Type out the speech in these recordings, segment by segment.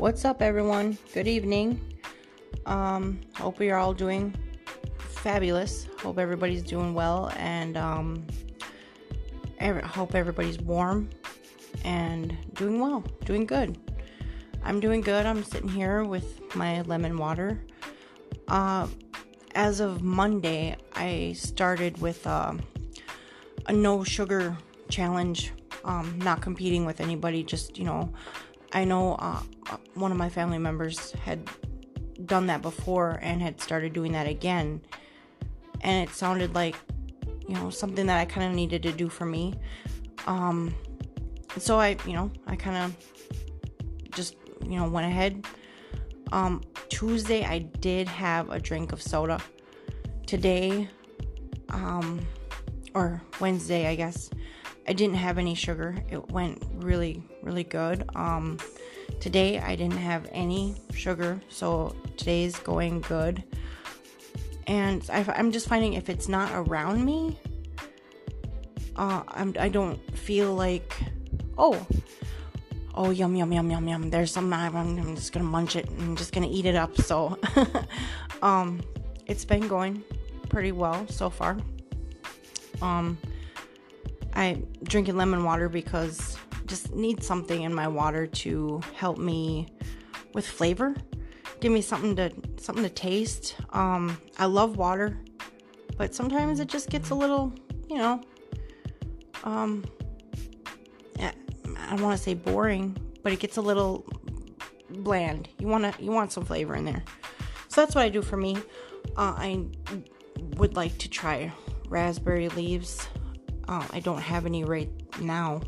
What's up, everyone? Good evening. Um, hope you're all doing fabulous. Hope everybody's doing well, and um, every, hope everybody's warm and doing well, doing good. I'm doing good. I'm sitting here with my lemon water. Uh, as of Monday, I started with uh, a no sugar challenge. Um, not competing with anybody, just you know, I know uh, one of my family members had done that before and had started doing that again, and it sounded like you know something that I kind of needed to do for me. Um, so I, you know, I kind of just you know went ahead. Um, Tuesday I did have a drink of soda. Today, um, or Wednesday, I guess. I didn't have any sugar. It went really, really good. Um, today I didn't have any sugar, so today's going good. And I, am just finding if it's not around me, uh, I'm, I don't feel like, oh, oh, yum, yum, yum, yum, yum. There's some, I'm, I'm just gonna munch it. I'm just gonna eat it up. So, um, it's been going pretty well so far. Um, I drinking lemon water because just need something in my water to help me with flavor. Give me something to something to taste. Um, I love water, but sometimes it just gets a little, you know, um, I don't want to say boring, but it gets a little bland. You want to you want some flavor in there. So that's what I do for me. Uh, I would like to try raspberry leaves. Uh, I don't have any right now.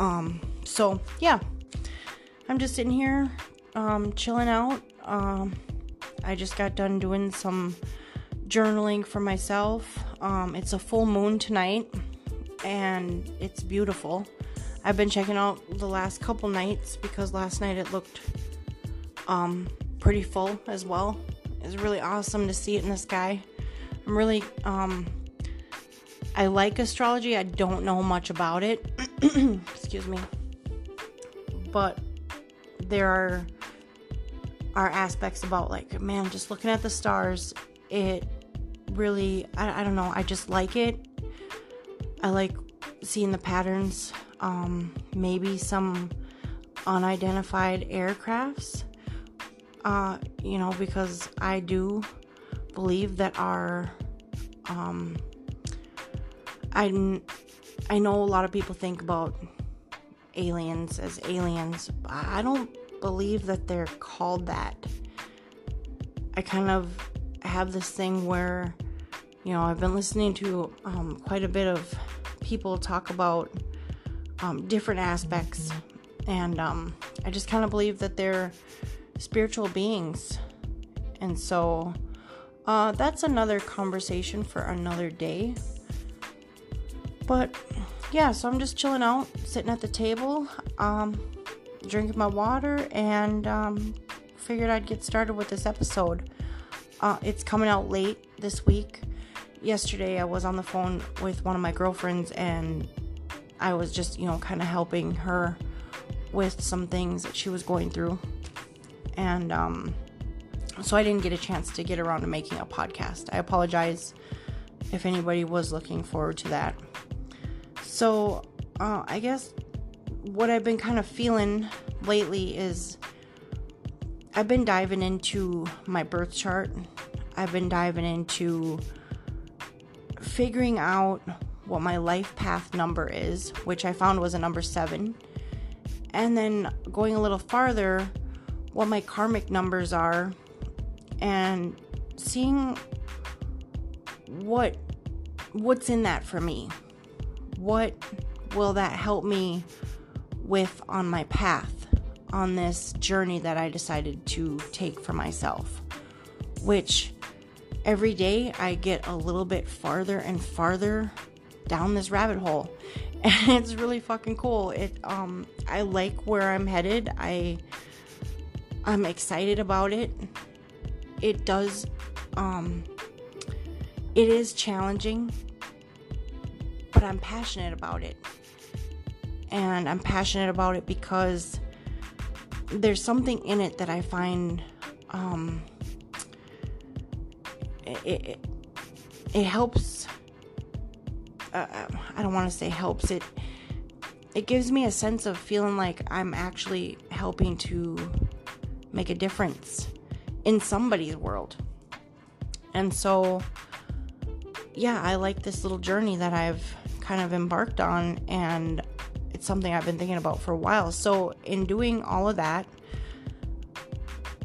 Um, so yeah, I'm just sitting here, um, chilling out. Um, I just got done doing some journaling for myself. Um, it's a full moon tonight, and it's beautiful. I've been checking out the last couple nights because last night it looked um, pretty full as well. It's really awesome to see it in the sky. I'm really um I like astrology. I don't know much about it. Excuse me. But there are are aspects about like man, just looking at the stars, it really I, I don't know, I just like it. I like seeing the patterns. Um maybe some unidentified aircrafts. Uh, you know, because I do believe that our um, I I know a lot of people think about aliens as aliens. I don't believe that they're called that. I kind of have this thing where, you know, I've been listening to um, quite a bit of people talk about um, different aspects, and um, I just kind of believe that they're spiritual beings. And so uh, that's another conversation for another day. But yeah, so I'm just chilling out, sitting at the table, um, drinking my water, and um, figured I'd get started with this episode. Uh, it's coming out late this week. Yesterday, I was on the phone with one of my girlfriends, and I was just, you know, kind of helping her with some things that she was going through. And um, so I didn't get a chance to get around to making a podcast. I apologize if anybody was looking forward to that. So, uh, I guess what I've been kind of feeling lately is I've been diving into my birth chart. I've been diving into figuring out what my life path number is, which I found was a number seven. And then going a little farther, what my karmic numbers are and seeing what what's in that for me. What will that help me with on my path on this journey that I decided to take for myself? Which every day I get a little bit farther and farther down this rabbit hole. And it's really fucking cool. It um I like where I'm headed. I I'm excited about it it does um it is challenging but I'm passionate about it. And I'm passionate about it because there's something in it that I find um, it, it, it helps. Uh, I don't want to say helps it. It gives me a sense of feeling like I'm actually helping to make a difference in somebody's world. And so, yeah, I like this little journey that I've kind of embarked on, and it's something I've been thinking about for a while. So, in doing all of that,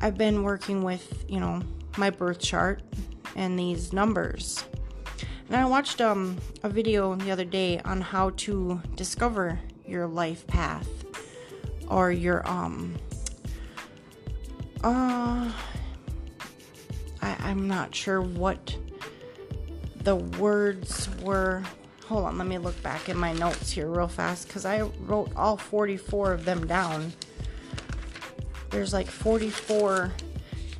I've been working with, you know, my birth chart and these numbers. And I watched um, a video the other day on how to discover your life path or your um uh I, I'm not sure what the words were. Hold on, let me look back in my notes here real fast because I wrote all 44 of them down. There's like 44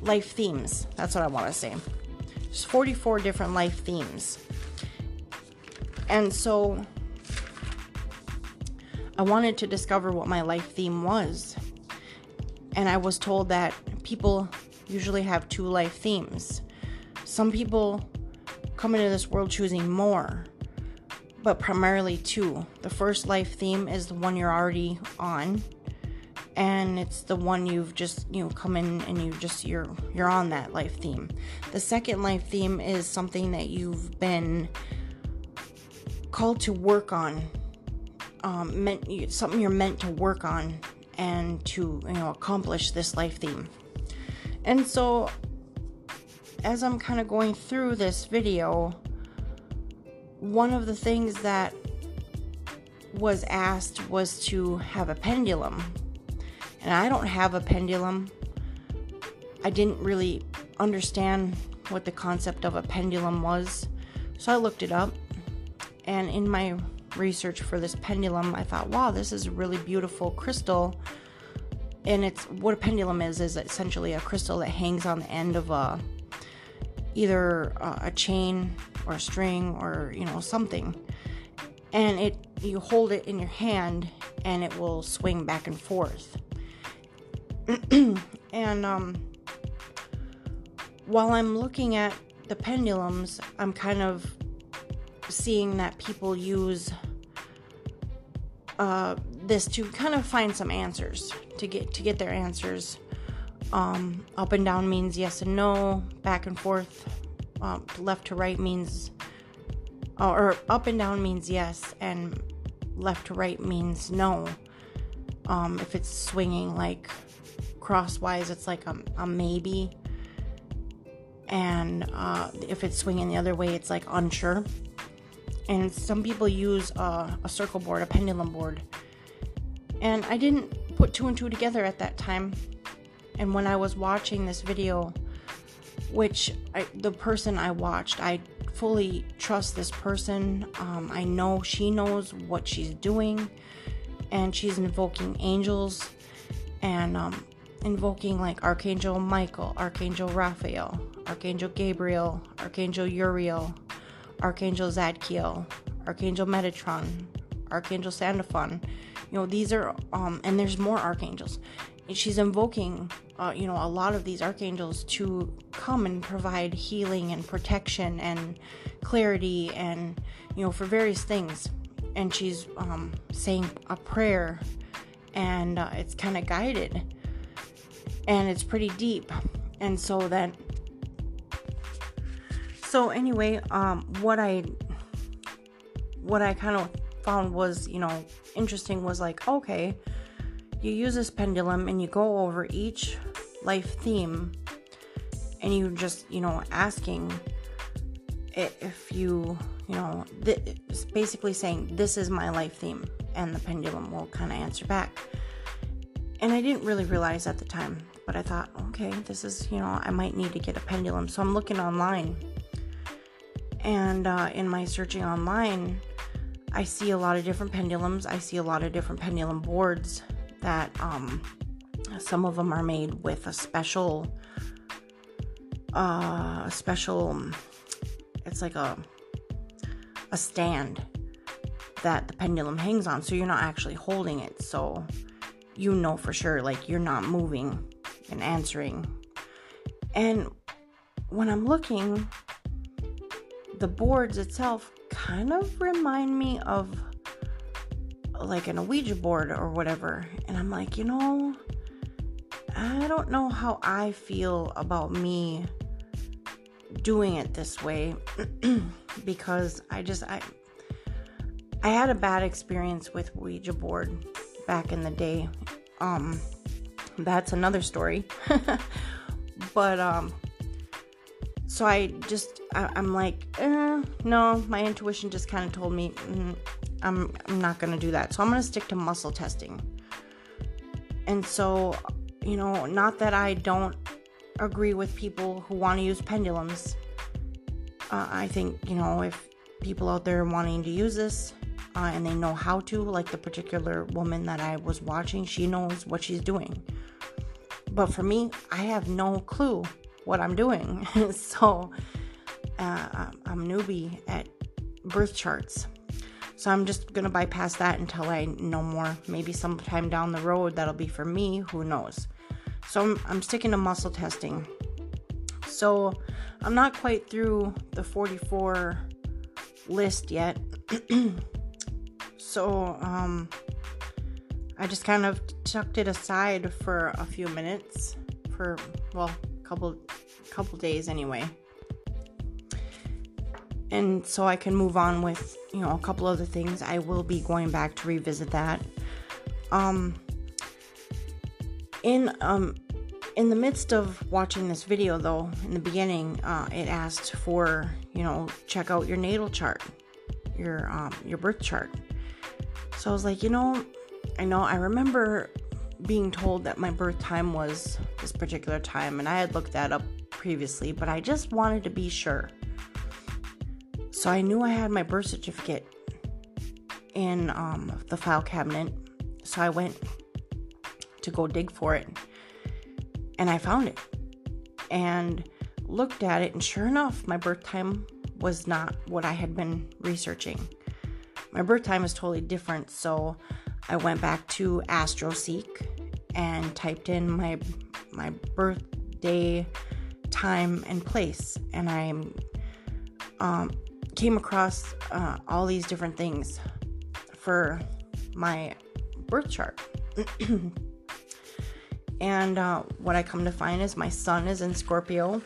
life themes. That's what I want to say. There's 44 different life themes. And so I wanted to discover what my life theme was. And I was told that people usually have two life themes. Some people come into this world choosing more, but primarily two. The first life theme is the one you're already on, and it's the one you've just you know come in and you just you're you're on that life theme. The second life theme is something that you've been called to work on, um, meant something you're meant to work on and to you know accomplish this life theme. And so as I'm kind of going through this video, one of the things that was asked was to have a pendulum and I don't have a pendulum. I didn't really understand what the concept of a pendulum was, so I looked it up. And in my research for this pendulum, I thought, wow, this is a really beautiful crystal. And it's what a pendulum is is essentially a crystal that hangs on the end of a either a chain or a string or you know something and it you hold it in your hand and it will swing back and forth and um, while I'm looking at the pendulums, I'm kind of seeing that people use uh, this to kind of find some answers to get to get their answers. Um, up and down means yes and no. Back and forth, um, left to right means, uh, or up and down means yes, and left to right means no. Um, if it's swinging like crosswise, it's like a, a maybe. And uh, if it's swinging the other way, it's like unsure. And some people use a, a circle board, a pendulum board. And I didn't put two and two together at that time. And when I was watching this video, which I, the person I watched, I fully trust this person. Um, I know she knows what she's doing, and she's invoking angels. And um, invoking like Archangel Michael, Archangel Raphael, Archangel Gabriel, Archangel Uriel, Archangel Zadkiel, Archangel Metatron, Archangel Sandalphon. You know, these are, um, and there's more archangels. She's invoking, uh, you know, a lot of these archangels to come and provide healing and protection and clarity and, you know, for various things. And she's um, saying a prayer and uh, it's kind of guided and it's pretty deep. And so that, so anyway, um what I what I kind of found was, you know, interesting was like, okay, you use this pendulum and you go over each life theme and you just, you know, asking it if you, you know, th- basically saying this is my life theme and the pendulum will kind of answer back. And I didn't really realize at the time but I thought, okay, this is, you know, I might need to get a pendulum. So I'm looking online. And uh, in my searching online, I see a lot of different pendulums. I see a lot of different pendulum boards that um, some of them are made with a special, uh, special, it's like a, a stand that the pendulum hangs on. So you're not actually holding it. So you know for sure like you're not moving and answering. And when I'm looking, the boards itself kind of remind me of like an Ouija board or whatever. And I'm like, you know, I don't know how I feel about me doing it this way because I just I I had a bad experience with Ouija board back in the day. Um that's another story. but um so I just I, am like, eh, no, my intuition just kind of told me mm, I'm I'm not gonna do that. So I'm gonna stick to muscle testing. And so, you know, not that I don't agree with people who want to use pendulums. Uh, I think you know if people out there wanting to use this uh, and they know how to, like the particular woman that I was watching, she knows what she's doing. But for me, I have no clue what I'm doing. so uh, I'm a newbie at birth charts. So I'm just gonna bypass that until I know more. Maybe sometime down the road that'll be for me, who knows. So I'm, I'm sticking to muscle testing. So I'm not quite through the 44 list yet. so um, I just kind of tucked it aside for a few minutes, for well, a couple couple days anyway and so I can move on with you know a couple other things. I will be going back to revisit that. Um, in um, in the midst of watching this video, though, in the beginning, uh, it asked for you know check out your natal chart, your um, your birth chart. So I was like, you know, I know I remember being told that my birth time was this particular time, and I had looked that up previously, but I just wanted to be sure. So I knew I had my birth certificate in um, the file cabinet. So I went to go dig for it. And I found it. And looked at it, and sure enough, my birth time was not what I had been researching. My birth time is totally different, so I went back to AstroSeek and typed in my my birthday time and place, and I um, came across uh, all these different things for my birth chart. and uh, what I come to find is my sun is in Scorpio.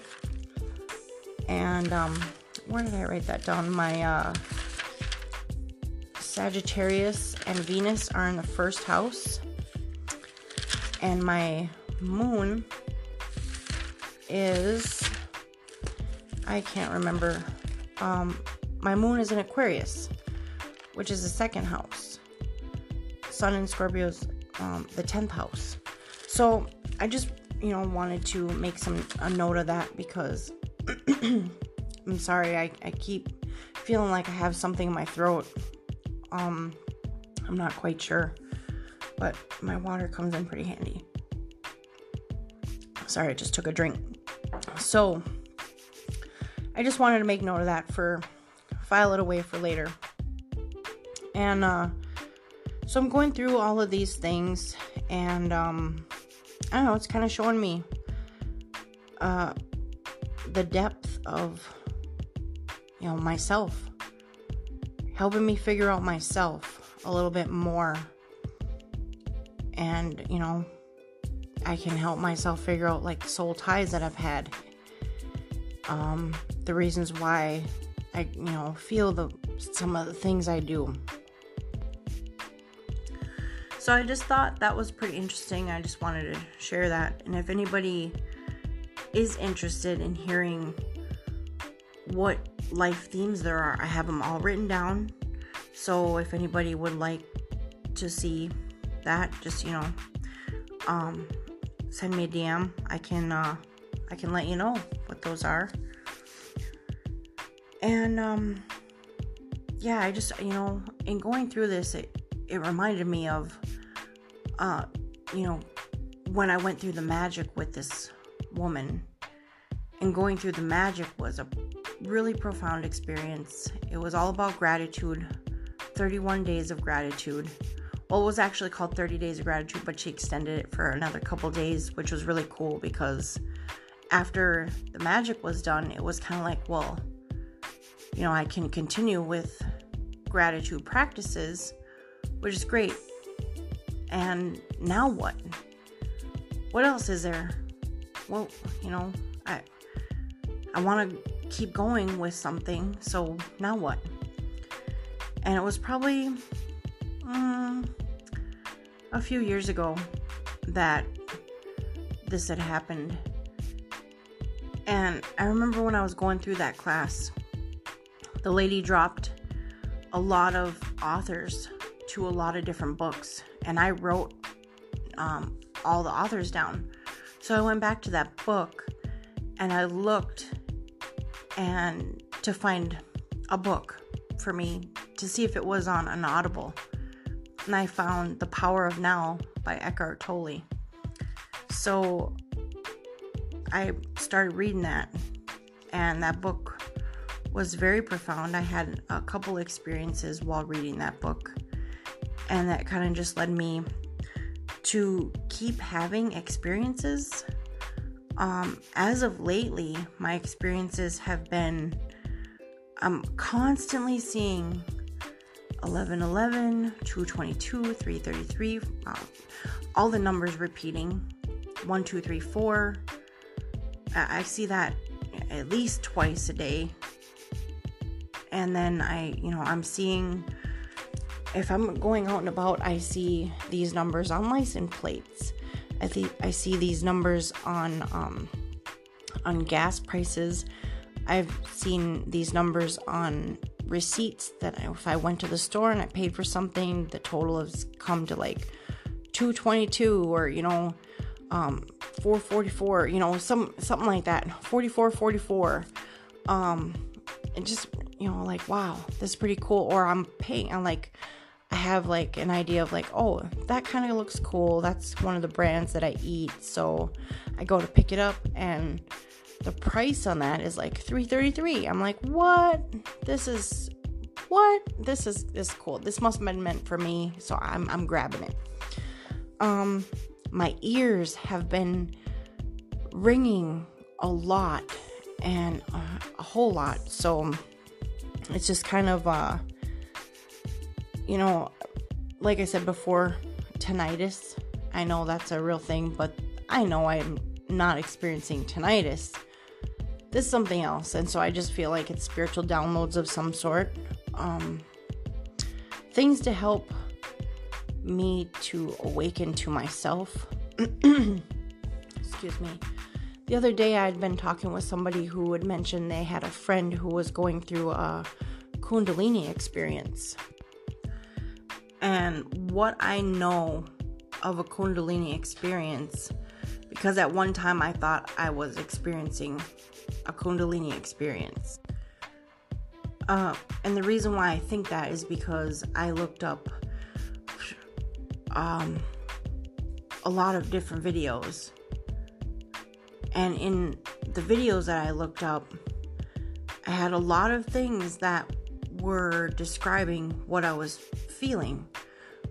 And um, where did I write that down? My uh, Sagittarius and Venus are in the first house. And my moon is, I can't remember. Um, my moon is in Aquarius, which is the second house. Sun in Scorpio's um, the 10th house. So I just, you know, wanted to make some a note of that because I'm sorry, I, I keep feeling like I have something in my throat. Um, I'm not quite sure, but my water comes in pretty handy. Sorry, I just took a drink. So I just wanted to make note of that for file it away for later. And uh, so I'm going through all of these things, and um, I don't know, it's kind of showing me uh, the depth of, you know, myself, helping me figure out myself a little bit more. And, you know, I can help myself figure out like soul ties that I've had. Um, the reasons why I, you know, feel the some of the things I do. So I just thought that was pretty interesting. I just wanted to share that. And if anybody is interested in hearing what life themes there are, I have them all written down. So if anybody would like to see that, just you know, um, send me a DM. I can uh, I can let you know what those are and um yeah i just you know in going through this it it reminded me of uh you know when i went through the magic with this woman. And going through the magic was a really profound experience. It was all about gratitude 31 days of gratitude. Well, it was actually called 30 Days of Gratitude, but she extended it for another couple days, which was really cool because after the magic was done, it was kind of like, well, you know, I can continue with gratitude practices, which is great. And now what? What else is there? Well, you know, I I want to keep going with something, so now what? And it was probably um, a few years ago that this had happened. And I remember when I was going through that class, the lady dropped a lot of authors to a lot of different books, and I wrote um, all the authors down. So I went back to that book and I looked and to find a book for me to see if it was on an Audible. And I found The Power of Now by Eckhart Tolle. So I started reading that, and that book was very profound. I had a couple experiences while reading that book, and that kind of just led me to keep having experiences. Um, as of lately, my experiences have been I'm constantly seeing 1111, 222, 333, um, all the numbers repeating 1, 2, 3, 4. I see that at least twice a day. And then I, you know, I'm seeing if I'm going out and about, I see these numbers on license plates. I think I see these numbers on um, on gas prices. I've seen these numbers on receipts that if I went to the store and I paid for something, the total has come to like 222 or you know um 444, you know, some something like that. 44 44. Um and just you know like wow, this is pretty cool. Or I'm paying I'm like I have like an idea of like, oh, that kind of looks cool. That's one of the brands that I eat. So I go to pick it up and the price on that is like 333 i'm like what? This is what? This is this is cool. This must have been meant for me so i'm i'm grabbing it. Um my ears have been ringing a lot and uh, a whole lot. So it's just kind of uh you know like i said before tinnitus. I know that's a real thing but i know i'm not experiencing tinnitus. This is something else and so i just feel like it's spiritual downloads of some sort. Um, things to help me to awaken to myself. Excuse me the other day i had been talking with somebody who had mentioned they had a friend who was going through a kundalini experience and what i know of a kundalini experience because at one time i thought i was experiencing a Kundalini experience. Uh, and the reason why I think that is because I looked up um, a lot of different videos. And in the videos that I looked up, I had a lot of things that were describing what I was feeling.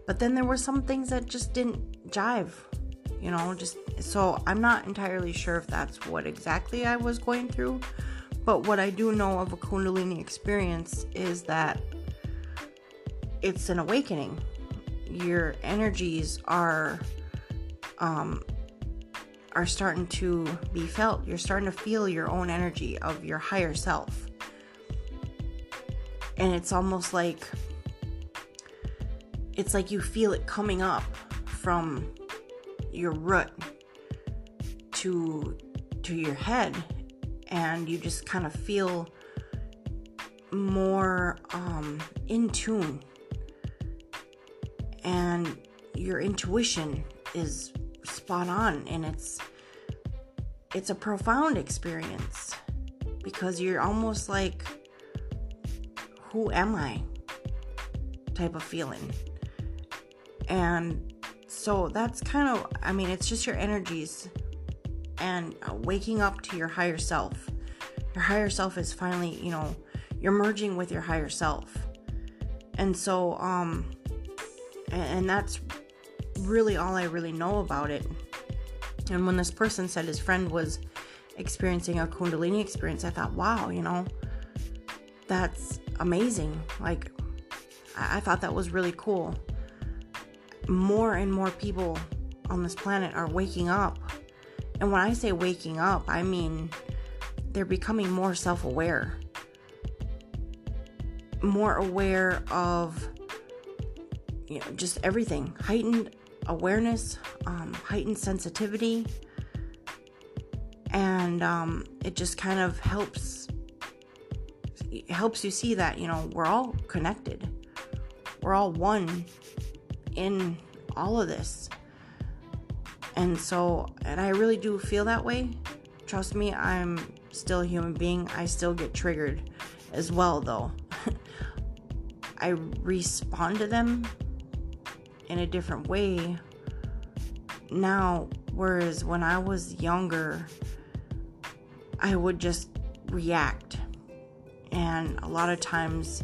But then there were some things that just didn't jive you know, just so I'm not entirely sure if that's what exactly I was going through, but what I do know of a Kundalini experience is that it's an awakening. Your energies are um are starting to be felt. You're starting to feel your own energy of your higher self. And it's almost like it's like you feel it coming up from your root to to your head and you just kind of feel more um, in tune and your intuition is spot on and it's it's a profound experience because you're almost like who am i type of feeling and so that's kind of, I mean, it's just your energies and waking up to your higher self. Your higher self is finally, you know, you're merging with your higher self. And so, um, And that's really all I really know about it. And when this person said his friend was experiencing a Kundalini experience, I thought, wow, you know, that's amazing. Like, I, thought that was really cool. More and more people on this planet are waking up. And when I say waking up, I mean they're becoming more self aware, more aware of you know, just everything, heightened awareness, um, heightened sensitivity, and um, it just kind of helps helps you see that you know we're all connected, we're all one in all of this, and so and I really do feel that way. Trust me, I'm still a human being. I still get triggered as well, though. I respond to them in a different way now, whereas when I was younger, I would just react. And a lot of times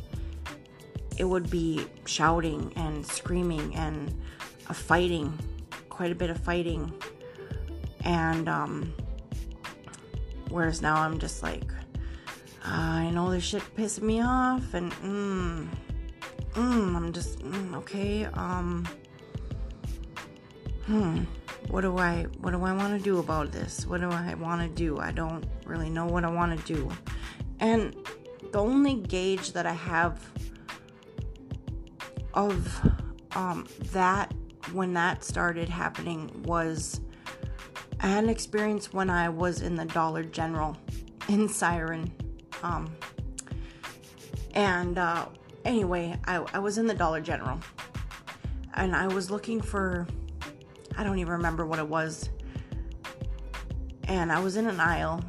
it would be shouting and screaming and a fighting, quite a bit of fighting. And um, whereas now I'm just like, I know this shit pissing me off, and mm, mm, I'm just mm, okay. Um, hmm, what do I what do I want to do about this? What do I want to do? I don't really know what I want to do. And the only gauge that I have of um, that when that started happening was I had an experience when I was in the Dollar General in Siren. Um, and uh, anyway, I, I was in the Dollar General and I was looking for, I don't even remember what it was. And I was in an aisle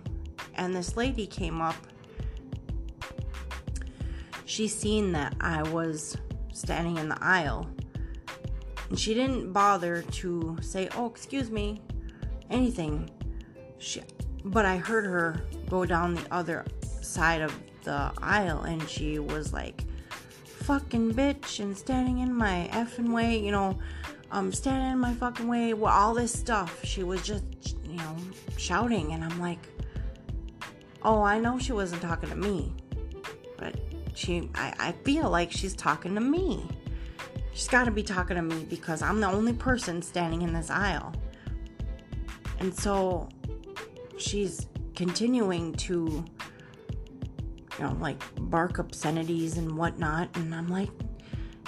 and this lady came up. She seen that I was standing in the aisle and she didn't bother to say, "Oh, excuse me," anything. She, but I heard her go down the other side of the aisle and she was like, fucking bitch and standing in my effing way, you know, um, standing in my fucking way, well, all this stuff. She was just, you know, shouting, and I'm like, oh, I know she wasn't talking to me, but she, I, I feel like she's talking to me. She's got to be talking to me because I'm the only person standing in this aisle. And so she's continuing to you know, like bark obscenities and whatnot. And I'm like,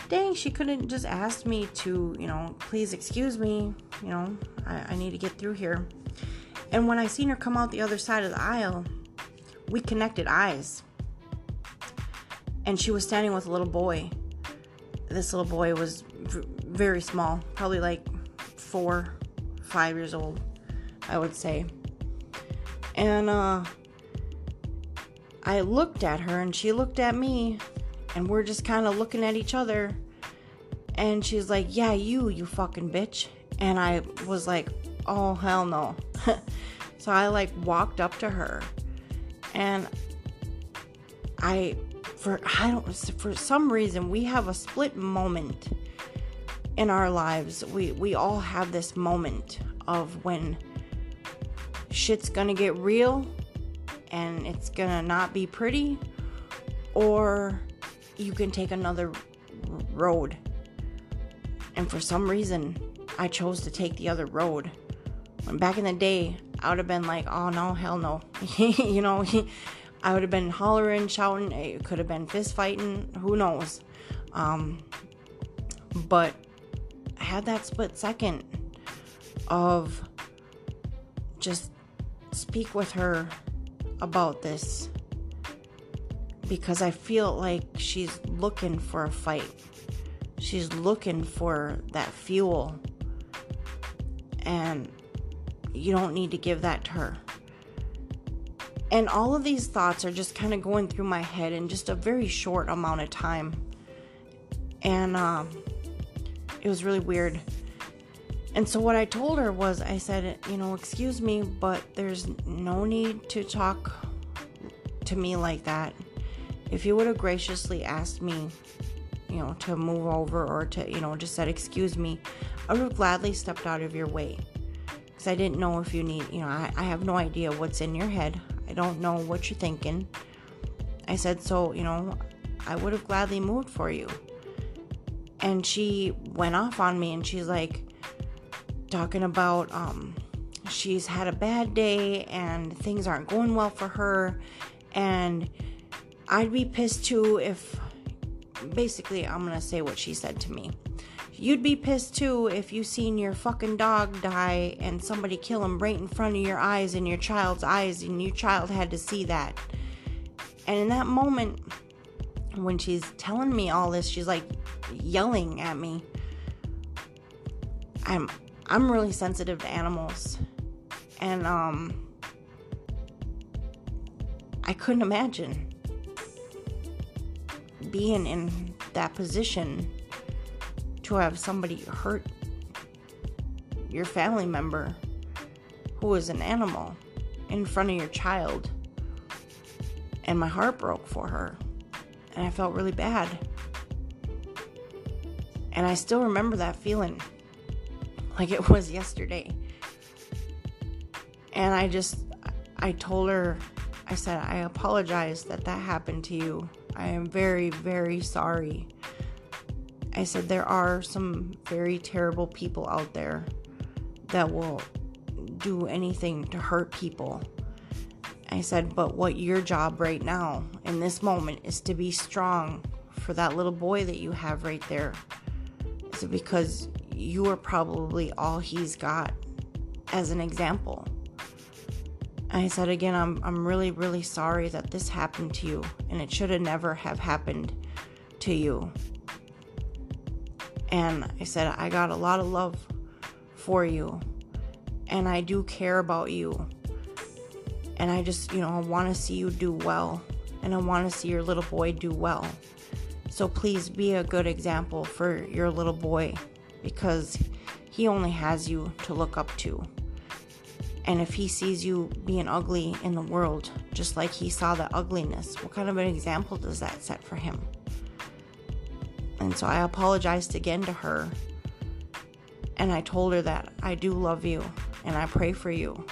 dang, she couldn't just ask me to, you know, please excuse me, you know, I, I need to get through here. And when I seen her come out the other side of the aisle, we connected eyes. And she was standing with a little boy. This little boy was very small, probably like four, five years old, I would say. And uh, I looked at her and she looked at me, and we're just kind of looking at each other. And she's like, Yeah, you, you fucking bitch. And I was like, Oh, hell no. so I like walked up to her and I, for, I don't, for some reason, we have a split moment in our lives. We, we all have this moment of when shit's gonna get real and it's gonna not be pretty, or you can take another road. And for some reason, I chose to take the other road. Back in the day, I would have been like, oh no, hell no. you know, I would have been hollering, shouting. It could have been fist fighting. Who knows? Um, but I had that split second of just speak with her about this because I feel like she's looking for a fight. She's looking for that fuel. And you don't need to give that to her. And all of these thoughts are just kind of going through my head in just a very short amount of time. And um, it was really weird. And so what I told her was I said, you know, excuse me, but there's no need to talk to me like that. If you would have graciously asked me you know, to move over or to, you know, just said, excuse me, I would have gladly stepped out of your way. Because I didn't know if you need, you know, I, I have no idea what's in your head. I don't know what you're thinking. I said, so, you know, I would have gladly moved for you. And she went off on me and she's like, talking about, um, she's had a bad day and things aren't going well for her. And I'd be pissed too if basically, I'm gonna say what she said to me. You'd be pissed too if you seen your fucking dog die and somebody kill him right in front of your eyes and your child's eyes, and your child had to see that. And in that moment, when she's telling me all this, she's like yelling at me. I'm I'm really sensitive to animals. And um I couldn't imagine being in that position to have somebody hurt your family member who was an animal in front of your child. And my heart broke for her. And I felt really bad. And I still remember that feeling like it was yesterday. And I just, I told her, I said, I apologize that that happened to you. I am very, very sorry. I said, there are some very terrible people out there that will do anything to hurt people. I said, but what your job right now in this moment is to be strong for that little boy that you have right there. Is it because you are probably all he's got as an example. I said again, I'm, I'm really, really sorry that this happened to you, and it should have never have happened to you. And I said, I got a lot of love for you, and I do care about you. And I just, you know, I want to see you do well, and I want to see your little boy do well. So please be a good example for your little boy because he only has you to look up to. And if he sees you being ugly in the world, just like he saw the ugliness, what kind of an example does that set for him? And so I apologized again to her. And I told her that I do love you and I pray for you.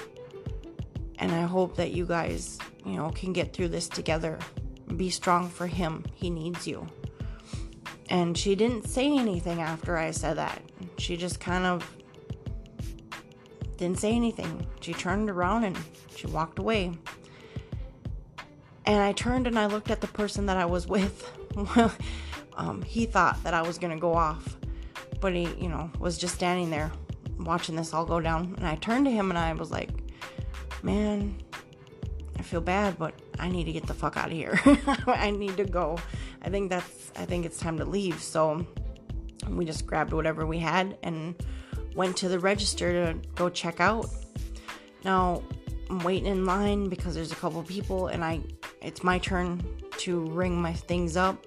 And I hope that you guys, you know, can get through this together. Be strong for him. He needs you. And she didn't say anything after I said that. She just kind of didn't say anything. She turned around and she walked away. And I turned and I looked at the person that I was with. um, he thought that I was going to go off, but he, you know, was just standing there watching this all go down. And I turned to him and I was like, man, feel bad, but I need to get the fuck out of here. I need to go. I think that's, I think it's time to leave. So we just grabbed whatever we had and went to the register to go check out. Now, I'm waiting in line because there's a couple people and I it's my turn to ring my things up.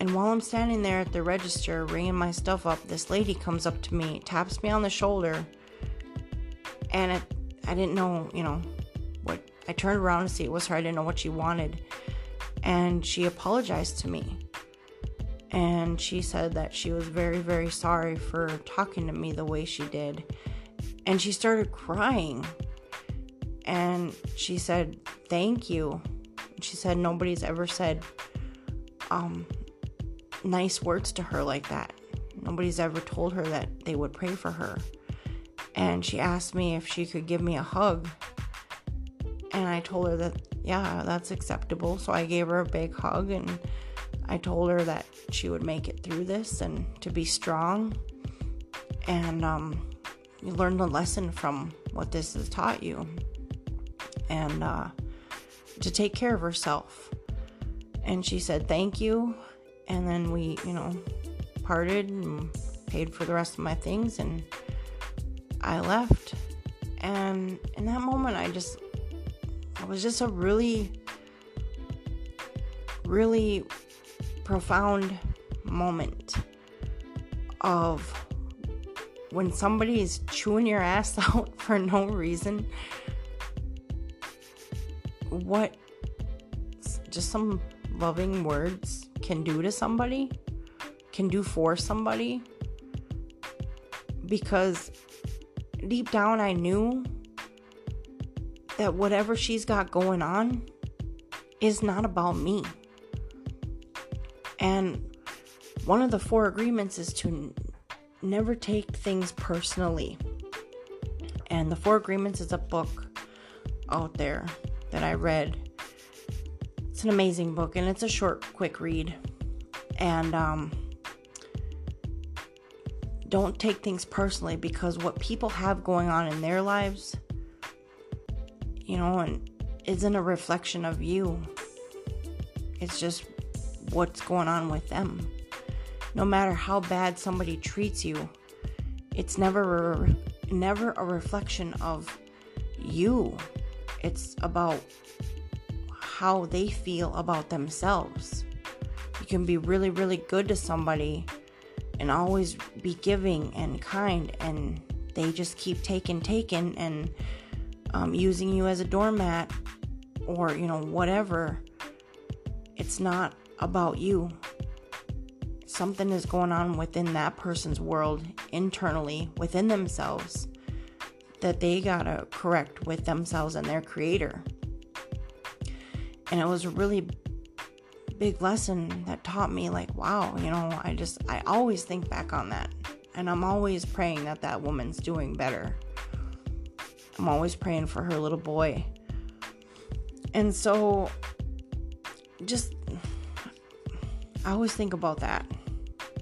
And while I'm standing there at the register ringing my stuff up, this lady comes up to me, taps me on the shoulder, and it, I didn't know, you know. I turned around to see it was her. I didn't know what she wanted, and she apologized to me and she said that she was very, very sorry for talking to me the way she did. And she started crying. And she said, Thank you. She said, Nobody's ever said um, nice words to her like that. Nobody's ever told her that they would pray for her. And she asked me if she could give me a hug. And I told her that, yeah, that's acceptable. So I gave her a big hug and I told her that she would make it through this and to be strong. And um, you learn the lesson from what this has taught you. And uh, to take care of herself. And she said, Thank you. And then we, you know, parted and paid for the rest of my things. And I left. And in that moment, I just, it was just a really, really profound moment of when somebody is chewing your ass out for no reason. What just some loving words can do to somebody. can do for somebody because deep down I knew that whatever she's got going on is not about me. And one of the four agreements is to n- never take things personally. And the four agreements is a book out there that I read. It's an amazing book and it's a short, quick read. And um, don't take things personally because what people have going on in their lives, you know, and isn't a reflection of you. It's just what's going on with them. No matter how bad somebody treats you, it's never a, never a reflection of you. It's about how they feel about themselves. You can be really, really good to somebody and always be giving and kind, and they just keep taking, taking, and um, using you as a doormat or, you know, whatever. It's not about you. Something is going on within that person's world internally, within themselves, that they gotta correct with themselves and their creator. And it was a really big lesson that taught me, like, wow, you know, I just, I always think back on that. And I'm always praying that that woman's doing better. I'm always praying for her little boy. And so, just I always think about that.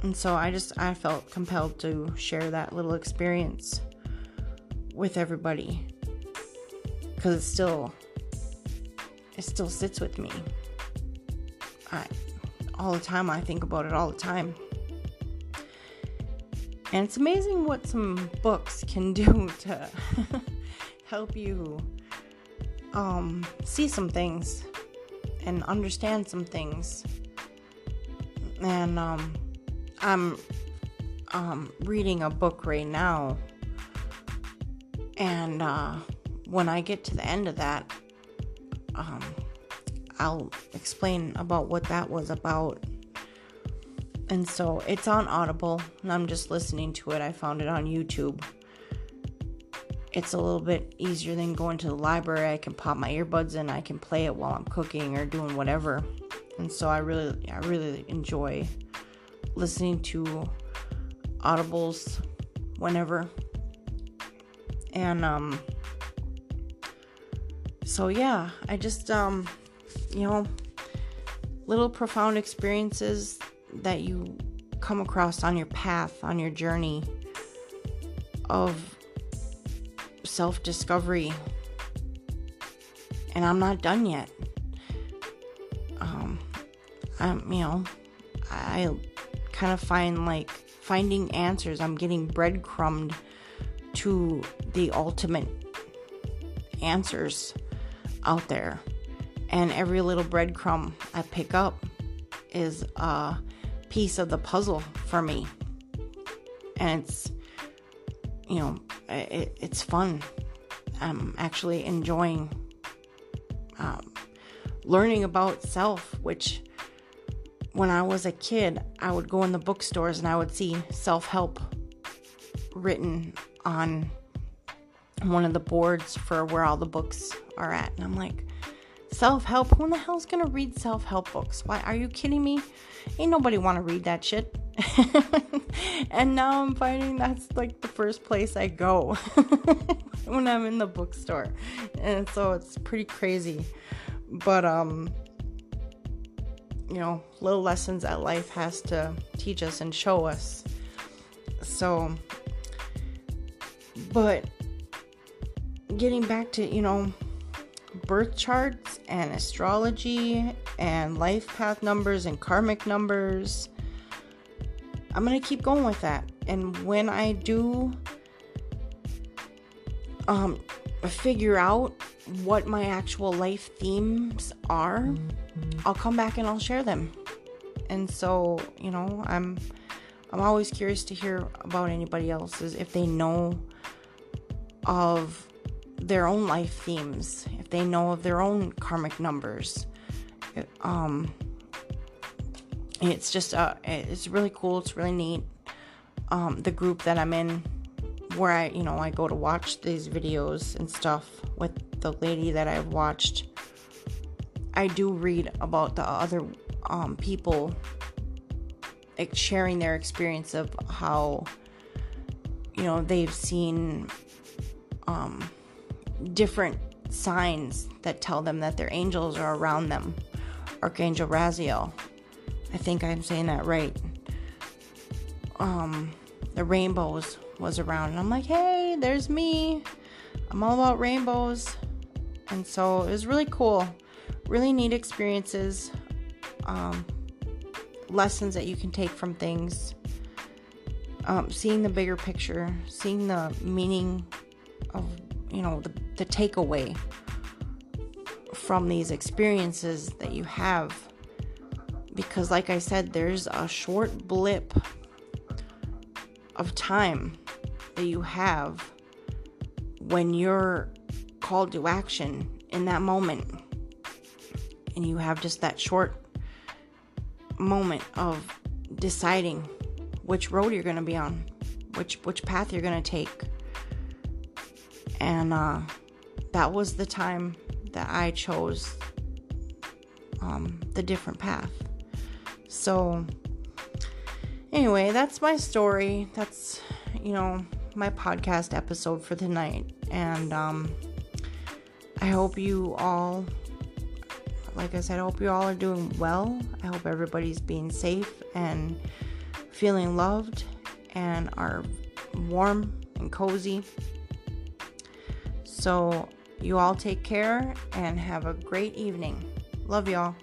And so I just I felt compelled to share that little experience with everybody cuz it still it still sits with me. I all the time I think about it all the time. And it's amazing what some books can do to help you um, see some things and understand some things and um, I'm um, reading a book right now. And uh, when I get to the end of that, um, I'll explain about what that was about. And so it's on Audible, and I'm just listening to it. I found it on YouTube. It's a little bit easier than going to the library. I can pop my earbuds in, I can play it while I'm cooking or doing whatever and so I really I really enjoy listening to audibles whenever and um so yeah I just um you know little profound experiences that you come across on your path on your journey of self discovery and I'm not done yet um, I'm, you know, I kind of find like finding answers. I'm getting breadcrumbed to the ultimate answers out there. And every little breadcrumb I pick up is a piece of the puzzle for me. And it's, you know, it, it's fun. I'm actually enjoying um, learning about self, which when I was a kid, I would go in the bookstores and I would see self help written on one of the boards for where all the books are at. And I'm like, self help? Who in the hell's gonna read self help books? Why are you kidding me? Ain't nobody wanna read that shit. and now I'm finding that's like the first place I go when I'm in the bookstore. And so it's pretty crazy. But um you know, little lessons that life has to teach us and show us. So, but getting back to, you know, birth charts and astrology and life path numbers and karmic numbers, I'm going to keep going with that. And when I do um, figure out what my actual life themes are, I'll come back and I'll share them. And so, you know, I'm I'm always curious to hear about anybody else's if they know of their own life themes, if they know of their own karmic numbers. Um it's just uh it's really cool it's really neat. Um, the group that i'm in where i you know i go to watch these videos and stuff with the lady that i've watched i do read about the other um, people sharing their experience of how you know they've seen um, different signs that tell them that their angels are around them. Archangel raziel I think I'm saying that right. Um, the rainbows was around, and I'm like, hey, there's me. I'm all about rainbows, and so it was really cool, really neat experiences, um, lessons that you can take from things. Um, seeing the bigger picture, seeing the meaning of, you know, the, the takeaway from these experiences that you have because, like I said, there's a short blip of time that you have when you're called to action in that moment. And you have just that short moment of deciding which road you're going to be on, which which path you're going to take. And uh, that was the time that I chose um, the different path. So, anyway, that's my story. That's, you know, my podcast episode for tonight. And um, I hope you all, like I said, I hope you all are doing well. I hope everybody's being safe and feeling loved and are warm and cozy. So, you all take care and have a great evening. Love y'all.